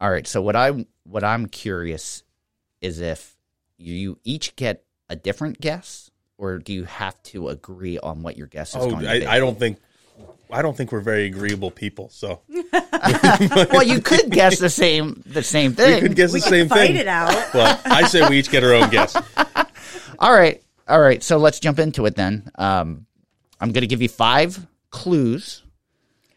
All right. So what I what I'm curious is if you each get a different guess, or do you have to agree on what your guess is Oh, going to be? I, I don't think I don't think we're very agreeable people. So well, you could guess the same the same thing. we thing. could guess We the can same fight thing. it out. But I say we each get our own guess. All right. All right. So let's jump into it then. Um, I'm going to give you five clues,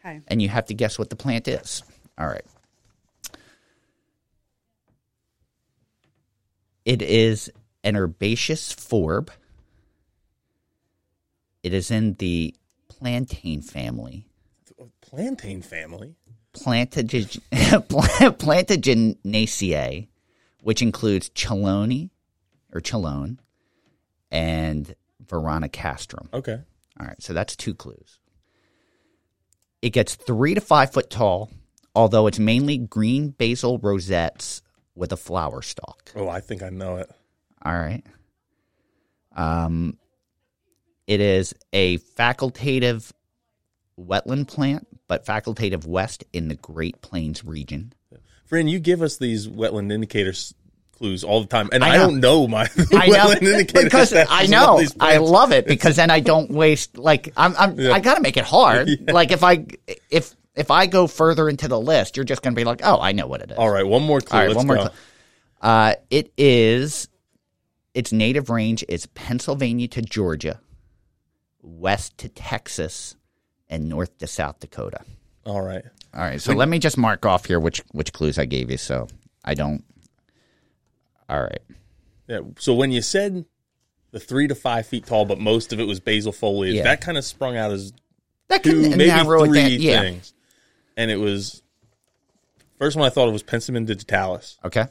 Okay. and you have to guess what the plant is. All right. It is an herbaceous forb. It is in the plantain family. Plantain family. Plantage- Plantaginaceae, which includes chelone or chelone and Veronicastrum. Okay. All right, so that's two clues. It gets three to five foot tall, although it's mainly green basal rosettes with a flower stalk. Oh, I think I know it. All right. Um, it is a facultative wetland plant, but facultative wet in the Great Plains region. Fran, you give us these wetland indicators clues all the time, and I I, don't know my I know indicators. because I know I love it because then I don't waste like I'm, I'm I got to make it hard. Like if I if if I go further into the list, you're just going to be like, oh, I know what it is. All right, one more clue. All right, one more. clue. Uh, it is its native range is Pennsylvania to Georgia, west to Texas, and north to South Dakota. All right. All right, so let me just mark off here which which clues I gave you, so I don't. All right. Yeah. So when you said the three to five feet tall, but most of it was basal foliage, Yeah. that kind of sprung out as That two, can maybe three down. Yeah. things. And it was first one I thought it was Penstemon digitalis, Okay.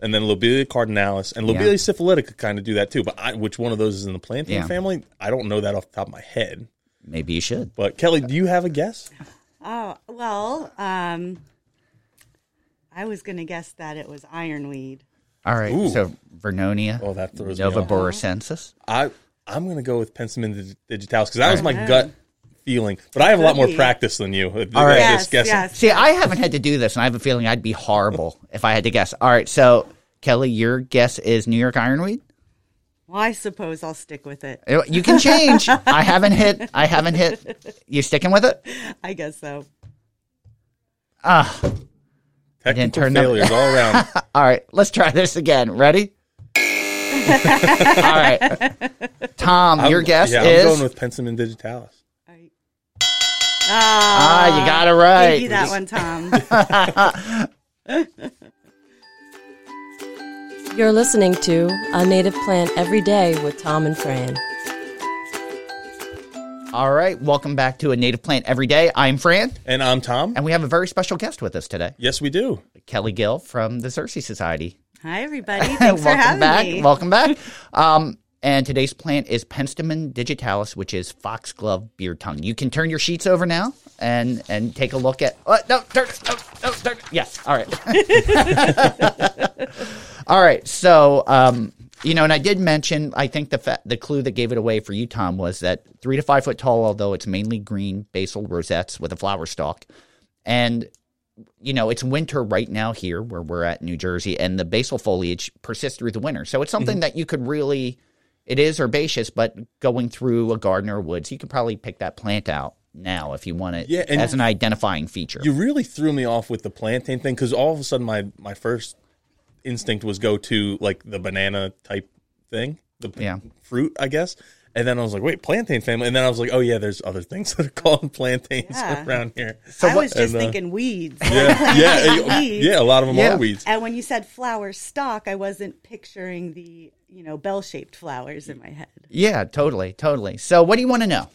and then Lobelia cardinalis, and Yeah. Lobelia syphilitica kind of do that too. But I, which one of those is in the plantain Yeah. family? I don't know that off the top of my head. Maybe you should. But Kelly, do you have a guess? Oh well, um, I was going to guess that it was ironweed. All right. Ooh. So Vernonia, Oh, that throws me off. Boracensis. I I'm going to go with Penstemon dig- digitalis because that was my gut feeling. But I have a lot more practice than you. All right. Yes, guessing. yes. See, I haven't had to do this, and I have a feeling I'd be horrible if I had to guess. All right. So, Kelly, your guess is New York Ironweed. Well, I suppose I'll stick with it. Uh, You can change. I haven't hit. I haven't hit. You sticking with it? I guess so. Ah. Technical turn them- failures all around. All right. Let's try this again. Ready? All right. Tom, your I'm- guess yeah, is. I'm going with Penstemon digitalis. I, ah, you got it right. Give you that one, Tom. You're listening to A Native Plant Every Day with Tom and Fran. All right. Welcome back to a Native Plant Every Day. I'm Fran, And I'm Tom. and we have a very special guest with us today, Yes, we do. Kelly Gill from the Xerces Society. Hi, everybody. Thanks for Welcome having back. me. Welcome back. Um, and today's plant is Penstemon digitalis, which is foxglove beard tongue. You can turn your sheets over now and and take a look at. Oh, no, turn, no, no, turn. Yes. All right. All right. So, um, you know, and I did mention, I think the fa- the clue that gave it away for you, Tom, was that three to five foot tall, although it's mainly green basal rosettes with a flower stalk, and you know, it's winter right now here where we're at New Jersey, and the basal foliage persists through the winter. So it's something that you could really, it is herbaceous, but going through a garden or woods, you could probably pick that plant out now if you want it Yeah, as an identifying feature. You really threw me off with the plantain thing because all of a sudden my my first instinct was go to like the banana type thing, the Yeah. fruit, I guess. And then I was like, wait, plantain family. And then I was like, oh yeah, there's other things that are called plantains Yeah. around here. So I was just and, uh, thinking weeds. Yeah, yeah, Weeds. yeah. A lot of them Yeah. are weeds. And when you said flower stalk, I wasn't picturing the, you know, bell-shaped flowers in my head. yeah, totally, totally. So what do you want to know?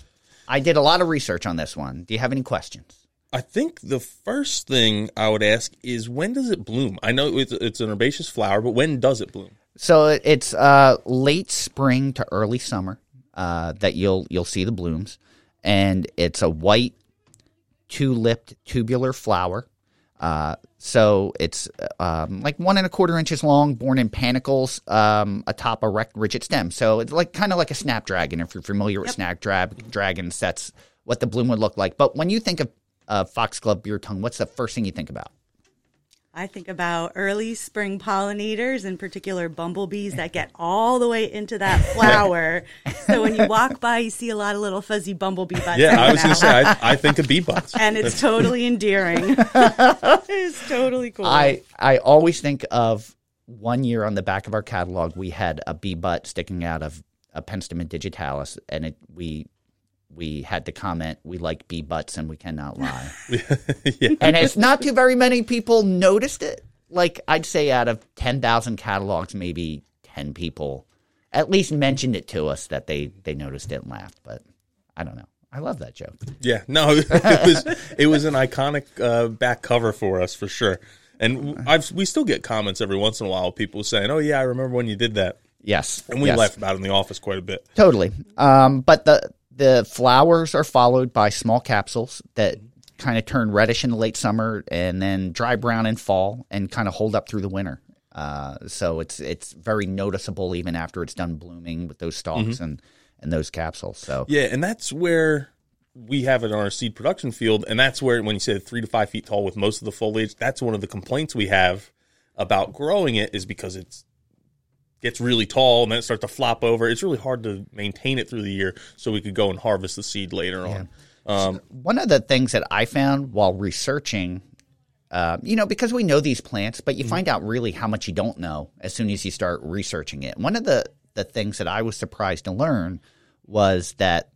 I did a lot of research on this one. Do you have any questions? I think the first thing I would ask is when does it bloom? I know it's, it's an herbaceous flower, but when does it bloom? So it's uh, late spring to early summer uh, that you'll you'll see the blooms, and it's a white, two-lipped tubular flower. Uh, so it's um, like one and a quarter inches long, borne in panicles um, atop a rect, rigid stem. So it's like kind of like a snapdragon. If you're familiar with snapdragons, that's what the bloom would look like. But when you think of uh, foxglove beard tongue, what's the first thing you think about? I think about early spring pollinators, in particular bumblebees that get all the way into that flower. so when you walk by, you see a lot of little fuzzy bumblebee butts. Yeah, I was going to say, I, I think of bee butts. and it's totally endearing. it's totally cool. I I always think of one year on the back of our catalog we had a bee butt sticking out of a Penstemon digitalis, and it we we had to comment we like bee butts and we cannot lie. And it's not too very many people noticed it. Like I'd say out of ten thousand catalogs, maybe ten people at least mentioned it to us that they they noticed it and laughed. But I don't know. I love that joke. Yeah, no, it was it was an iconic uh, back cover for us for sure. And I've we still get comments every once in a while, people saying, "Oh yeah, I remember when you did that," Yes, and we yes. laugh about it in the office quite a bit. Totally. Um, but the the flowers are followed by small capsules that kind of turn reddish in the late summer and then dry brown in fall and kind of hold up through the winter. Uh, so it's it's very noticeable even after it's done blooming with those stalks and and those capsules. So Yeah, and that's where we have it on our seed production field, and that's where when you say three to five feet tall with most of the foliage, that's one of the complaints we have about growing it is because it's gets really tall and then it starts to flop over. It's really hard to maintain it through the year, so we could go and harvest the seed later on. Um, one of the things that I found while researching, uh, you know, because we know these plants, but you find out really how much you don't know as soon as you start researching it. One of the the things that I was surprised to learn was that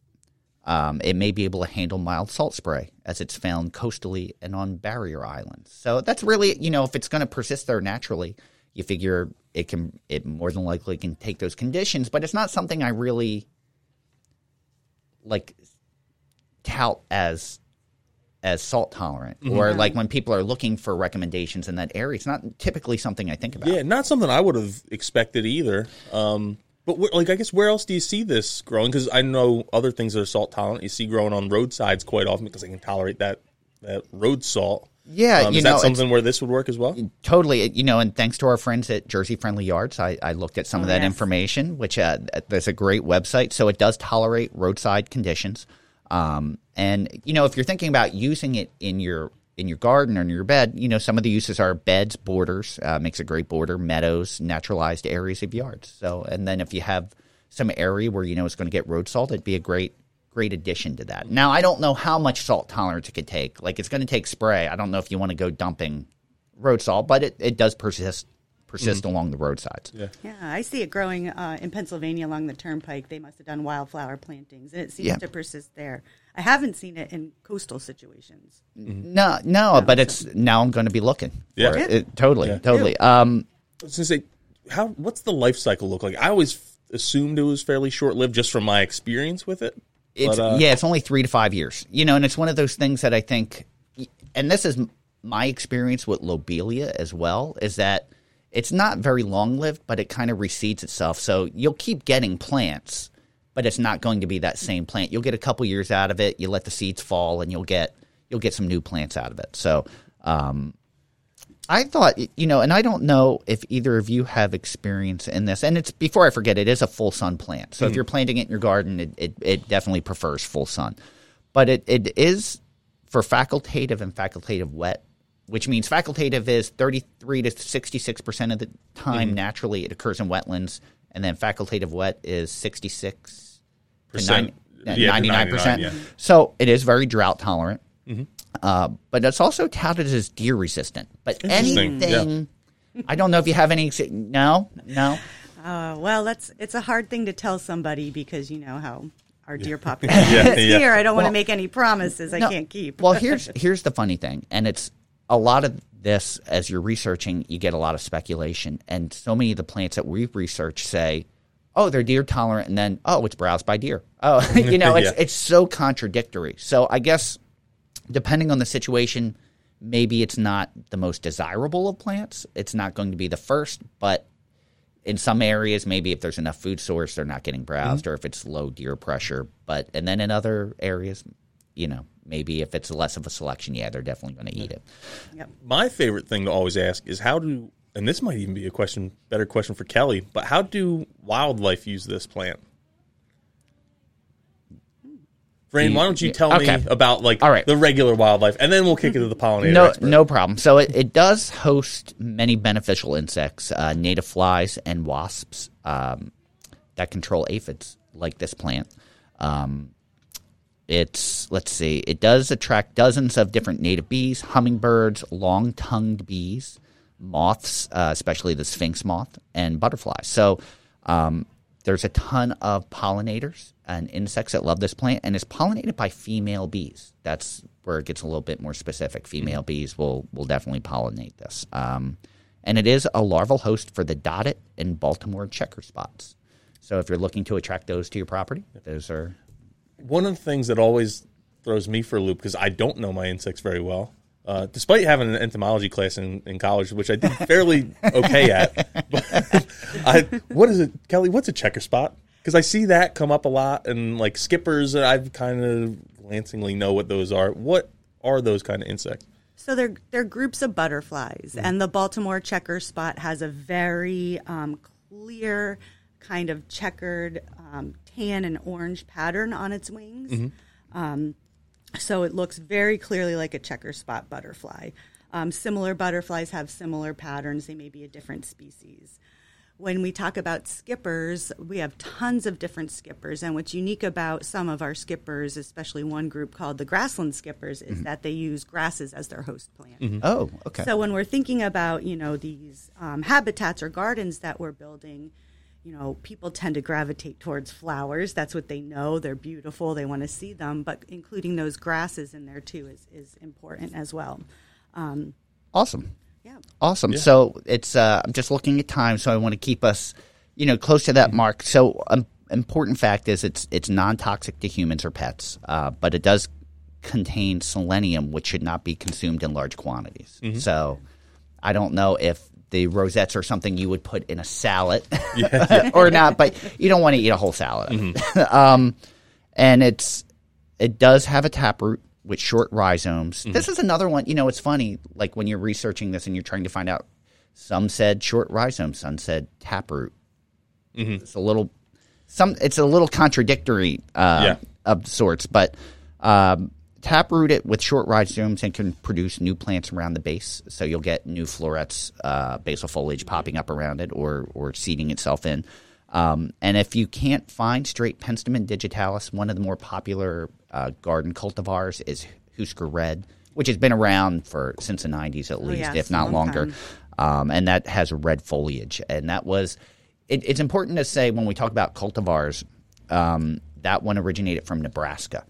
um, it may be able to handle mild salt spray as it's found coastally and on barrier islands. So that's really, you know, if it's going to persist there naturally, you figure it can, it more than likely can take those conditions. But it's not something I really like tout as as salt tolerant or like when people are looking for recommendations in that area it's not typically something i think about yeah, not something I would have expected either. Um, but where, like, I guess where else do you see this growing? Because I know other things that are salt tolerant you see growing on roadsides quite often because they can tolerate that that road salt. Yeah, um, you is know, that something where this would work as well? totally you know and thanks to our friends at jersey friendly yards i, I looked at some of Oh, that yes. information which uh, there's a great website so it does tolerate roadside conditions um, and you know if you're thinking about using it in your in your garden or in your bed you know some of the uses are beds borders uh, makes a great border meadows naturalized areas of yards so and then if you have some area where you know it's going to get road salt it'd be a great great addition to that now i don't know how much salt tolerance it could take like it's going to take spray i don't know if you want to go dumping road salt, but it, it does persist persist along the roadsides. Yeah. yeah, I see it growing uh, in Pennsylvania along the turnpike. They must have done wildflower plantings, and it seems Yeah. to persist there. I haven't seen it in coastal situations. No, no, but it's now I'm going to be looking. Yeah. for it. It- totally, totally. Um, I was gonna say, how what's the life cycle look like? I always f- assumed it was fairly short lived, just from my experience with it. It's But, uh, yeah, it's only three to five years. You know, and it's one of those things that I think, and this is my experience with lobelia as well, is that it's not very long lived, but it kind of reseeds itself. So you'll keep getting plants, but it's not going to be that same plant. You'll get a couple years out of it. You let the seeds fall, and you'll get you'll get some new plants out of it. So. Um, I thought, you know, and I don't know if either of you have experience in this. And it's before I forget, it is a full sun plant. So if mm-hmm. you're planting it in your garden, it, it, it definitely prefers full sun. But it, it is for facultative and facultative wet, which means facultative is 33 to 66% of the time mm-hmm. naturally it occurs in wetlands. And then facultative wet is 66 to Percent. 90, Yeah, 99%. 99, yeah. So it is very drought tolerant. Mm-hmm. Uh, but it's also touted as deer resistant. But Interesting, anything, I don't know if you have any. No, no. Uh, well, that's it's a hard thing to tell somebody because you know how our deer population Yeah, is yeah. here. I don't want Well, to make any promises I No. can't keep. Well, here's here's the funny thing, and it's a lot of this as you're researching, you get a lot of speculation, and so many of the plants that we've researched say, "Oh, they're deer tolerant," and then, "Oh, it's browsed by deer." Oh, you know, it's Yeah. it's so contradictory. So I guess depending on the situation, maybe it's not the most desirable of plants. It's not going to be the first, but in some areas, maybe if there's enough food source, they're not getting browsed, mm-hmm. or if it's low deer pressure. But and then in other areas, you know, maybe if it's less of a selection, yeah, they're definitely going to eat it. My favorite thing to always ask is how do, and this might even be a question, better question for Kelly, but how do wildlife use this plant? Fran, why don't you tell Okay. me about like All right. the regular wildlife, and then we'll kick it to the pollinator. No, expert. no problem. So it, it does host many beneficial insects, uh, native flies and wasps um, that control aphids, like this plant. Um, it's let's see, it does attract dozens of different native bees, hummingbirds, long-tongued bees, moths, uh, especially the sphinx moth, and butterflies. So um, there's a ton of pollinators and insects that love this plant, and it's pollinated by female bees. That's where it gets a little bit more specific. Female bees will will definitely pollinate this, um, and it is a larval host for the dotted and Baltimore checker spots. So if you're looking to attract those to your property, those are One of the things that always throws me for a loop because I don't know my insects very well. Uh, despite having an entomology class in, in college, which I did fairly okay at, I, what is it, Kelly? What's a checker spot? Because I see that come up a lot, and like skippers, I've kind of glancingly know what those are. What are those kind of insects? So they're they're groups of butterflies, Mm-hmm. and the Baltimore checker spot has a very um, clear kind of checkered um, tan and orange pattern on its wings. Mm-hmm. Um, so it looks very clearly like a checker spot butterfly. Um, similar butterflies have similar patterns; they may be a different species. When we talk about skippers, we have tons of different skippers. And what's unique about some of our skippers, especially one group called the grassland skippers, is that they use grasses as their host plant. oh okay. So when we're thinking about, you know, these um, habitats or gardens that we're building, you know, people tend to gravitate towards flowers. That's what they know. They're beautiful. They want to see them. But including those grasses in there too is, is important as well. awesome. Yeah. Awesome. So it's uh, I'm just looking at time, so I want to keep us, you know, close to that mark. So um, important fact is it's it's non toxic to humans or pets, uh, but it does contain selenium, which should not be consumed in large quantities. So I don't know if the rosettes are something you would put in a salad or not, but you don't want to eat a whole salad. um, and it's it does have a taproot with short rhizomes. This is another one. You know, it's funny. Like when you're researching this and you're trying to find out, some said short rhizomes, some said taproot. It's a little some. It's a little contradictory uh, Yeah. of sorts, but um, taproot it with short rhizomes and can produce new plants around the base. So you'll get new florets, uh, basal foliage popping up around it, or or seeding itself in. Um, and if you can't find straight Penstemon digitalis, one of the more popular uh, garden cultivars is Husker Red, which has been around for since the 90s at least, yes, if not long longer. Um, and that has red foliage. And that was, it, it's important to say when we talk about cultivars, um, that one originated from Nebraska.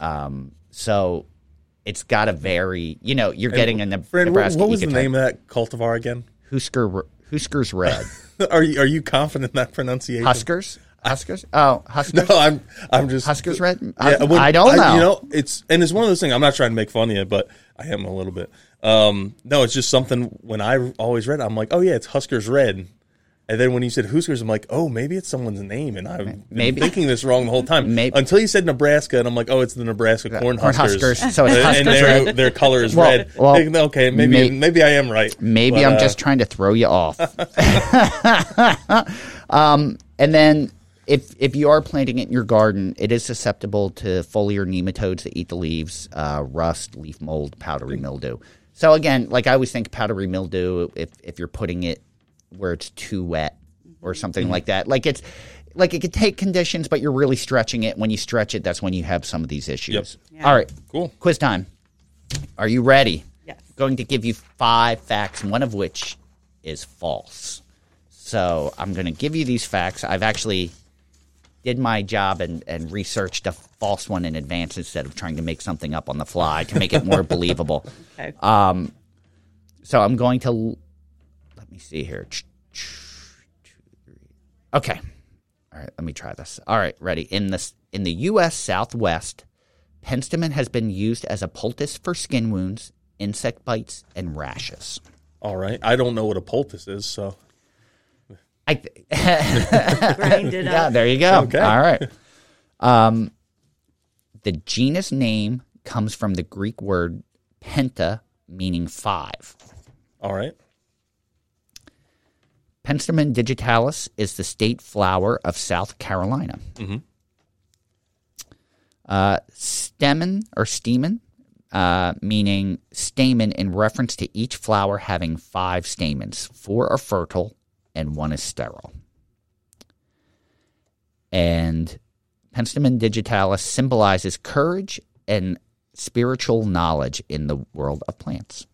Um, so it's got a very, you know, you're getting Fran, what, Nebraska what was the name of that cultivar again? Husker, Husker's Red. are you are you confident in that pronunciation? Huskers? Huskers? Oh, Huskers? No, I'm I'm just Huskers Red? Yeah, I, when- I don't know. You know, it's and it's one of those things. I'm not trying to make fun of you, but I am a little bit. Um, no, it's just something. When I always read, I'm like, oh yeah, it's Huskers Red. And then when you said Huskers, I'm like, oh, maybe it's someone's name, and I've been Maybe. thinking this wrong the whole time. Maybe. Until you said Nebraska, and I'm like, oh, it's the Nebraska corn, corn Huskers. Huskers, so it's and, Huskers and their their color is Well- red. well, Thinking, okay, maybe may- maybe I am right. Maybe But, I'm uh, just trying to throw you off. um, and then if if you are planting it in your garden, it is susceptible to foliar nematodes that eat the leaves, uh, rust, leaf mold, powdery mildew. So again, like I always think powdery mildew if if you're putting it where it's too wet or something like that. Like it's like it could take conditions, but you're really stretching it. When you stretch it, that's when you have some of these issues. Yeah. All right, Cool. quiz time. Are you ready? Yes. Going to give you five facts, one of which is false. So I'm going to give you these facts. I've actually did my job and, and researched a false one in advance instead of trying to make something up on the fly to make it more believable. Okay. Um, So I'm going to let me see here. Okay. All right, let me try this. All right, ready. In this in the US Southwest, penstemon has been used as a poultice for skin wounds, insect bites, and rashes. All right. I don't know what a poultice is, so I th- yeah, there you go. Okay. All right. Um, the genus name comes from the Greek word penta, meaning five. all right. Penstemon digitalis is the state flower of South Carolina. Uh, stamen or stamen, uh, meaning stamen in reference to each flower having five stamens. Four are fertile and one is sterile. And Penstemon digitalis symbolizes courage and spiritual knowledge in the world of plants.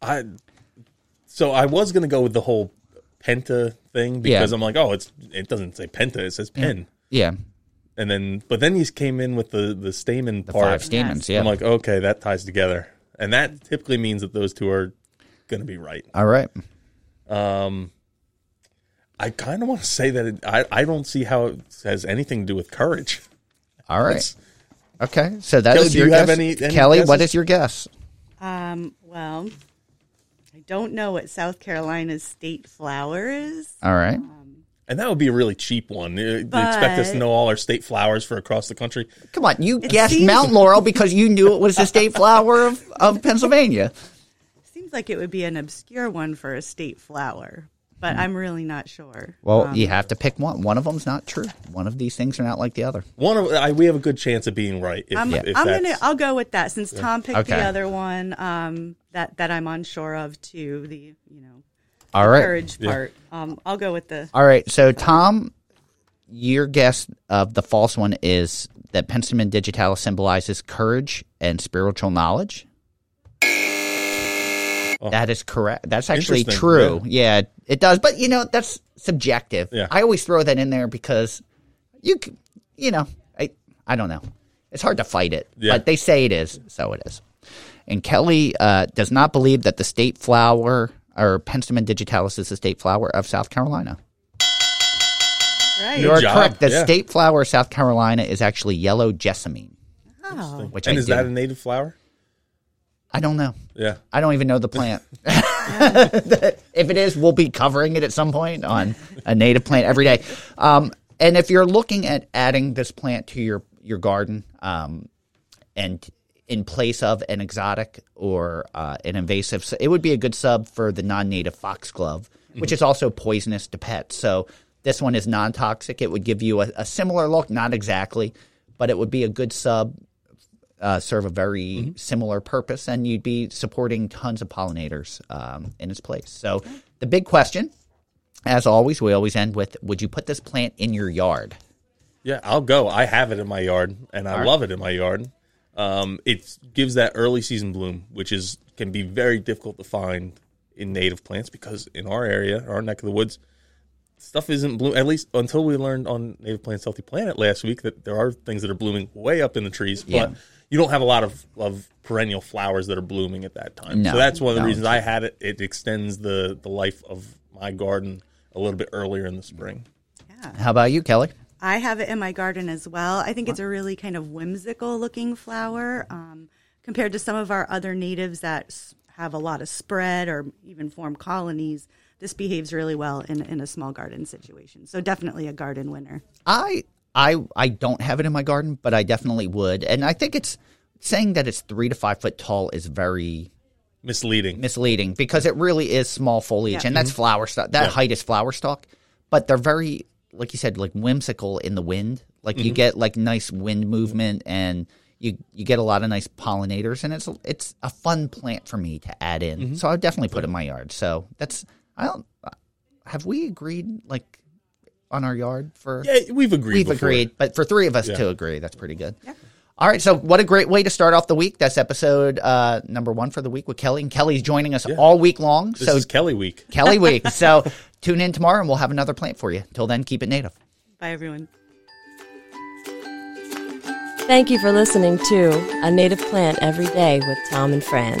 I so I was gonna go with the whole penta thing because Yeah. I'm like, oh, it's it doesn't say penta, it says pen. Yeah, And then but then he came in with the the stamen the part. five stamens. Yeah. I'm like, okay, that ties together. And that typically means that those two are gonna be right. All right. Um I kind of want to say that it, I, I don't see how it has anything to do with courage. All right. It's- Okay. So that Kelsey, is do your you have guess. any- any Kelly, what guesses? is your guess? Um, well, I don't know what South Carolina's state flower is. All right. Um, and that would be a really cheap one. Uh, you you expect us to know all our state flowers for across the country. Come on. You guessed seems- Mount Laurel because you knew it was the state flower of, of Pennsylvania. Seems like it would be an obscure one for a state flower, but I'm really not sure. Well, Um, you have to pick one. One of them's not true. One of these things are not like the other. One of I, we have a good chance of being right. If, I'm, if I'm gonna. I'll go with that since Tom picked Okay. the other one. Um, that that I'm unsure of too. The you know All right. courage part. Um, I'll go with the. All right. So, Tom, your guess of the false one is that Penstemon digitalis symbolizes courage and spiritual knowledge. That is correct. That's actually true. Yeah. it does. But you know, that's subjective. Yeah. I always throw that in there because you, you know, I, I don't know. It's hard to fight it, Yeah. but they say it is, so it is. And Kelly uh, does not believe that the state flower or Penstemon digitalis is the state flower of South Carolina. Right. You are correct. The yeah. state flower of South Carolina is actually yellow jessamine, Oh. which and I is do. that a native flower? I don't know. Yeah. I don't even know the plant. if it is, we'll be covering it at some point on a native plant every day. Um, and if you're looking at adding this plant to your your garden, um, and in place of an exotic or uh, an invasive, it would be a good sub for the non-native foxglove, which is also poisonous to pets. So this one is non-toxic. It would give you a, a similar look, not exactly, but it would be a good sub uh, serve a very similar purpose, and you'd be supporting tons of pollinators um, in its place. So, the big question, as always, we always end with Would you put this plant in your yard? Yeah, I'll go. I have it in my yard, and I love it in my yard. Um, it gives that early season bloom, which is can be very difficult to find in native plants because in our area, our neck of the woods, stuff isn't bloom. At least until we learned on Native Plants Healthy Planet last week that there are things that are blooming way up in the trees, Yeah. but you don't have a lot of, of perennial flowers that are blooming at that time. No, so that's one of the no. reasons I had it. It extends the the life of my garden a little bit earlier in the spring. Yeah. How about you, Kelly? I have it in my garden as well. I think it's a really kind of whimsical looking flower um, compared to some of our other natives that have a lot of spread or even form colonies. This behaves really well in, in a small garden situation. So definitely a garden winner. I I I don't have it in my garden, but I definitely would, and I think it's saying that it's three to five foot tall is very Misleading. misleading because it really is small foliage, Yeah. and that's mm-hmm. flower stalk. That height is flower stalk, but they're very, like you said, like whimsical in the wind. Like you mm-hmm. get like nice wind movement, and you you get a lot of nice pollinators, and it's it's a fun plant for me to add in. Mm-hmm. So I would definitely put it in my yard. So that's I don't. Have we agreed like on our yard for? Yeah, we've agreed. We've before. agreed, but for three of us Yeah. to agree, that's pretty good. Yeah. All right, so what a great way to start off the week. That's episode uh, number one for the week with Kelly, and Kelly's joining us all week long. This so is Kelly week. Kelly week. So tune in tomorrow, and we'll have another plant for you. Till then, keep it native. Bye, everyone. Thank you for listening to A Native Plant Every Day with Tom and Fran.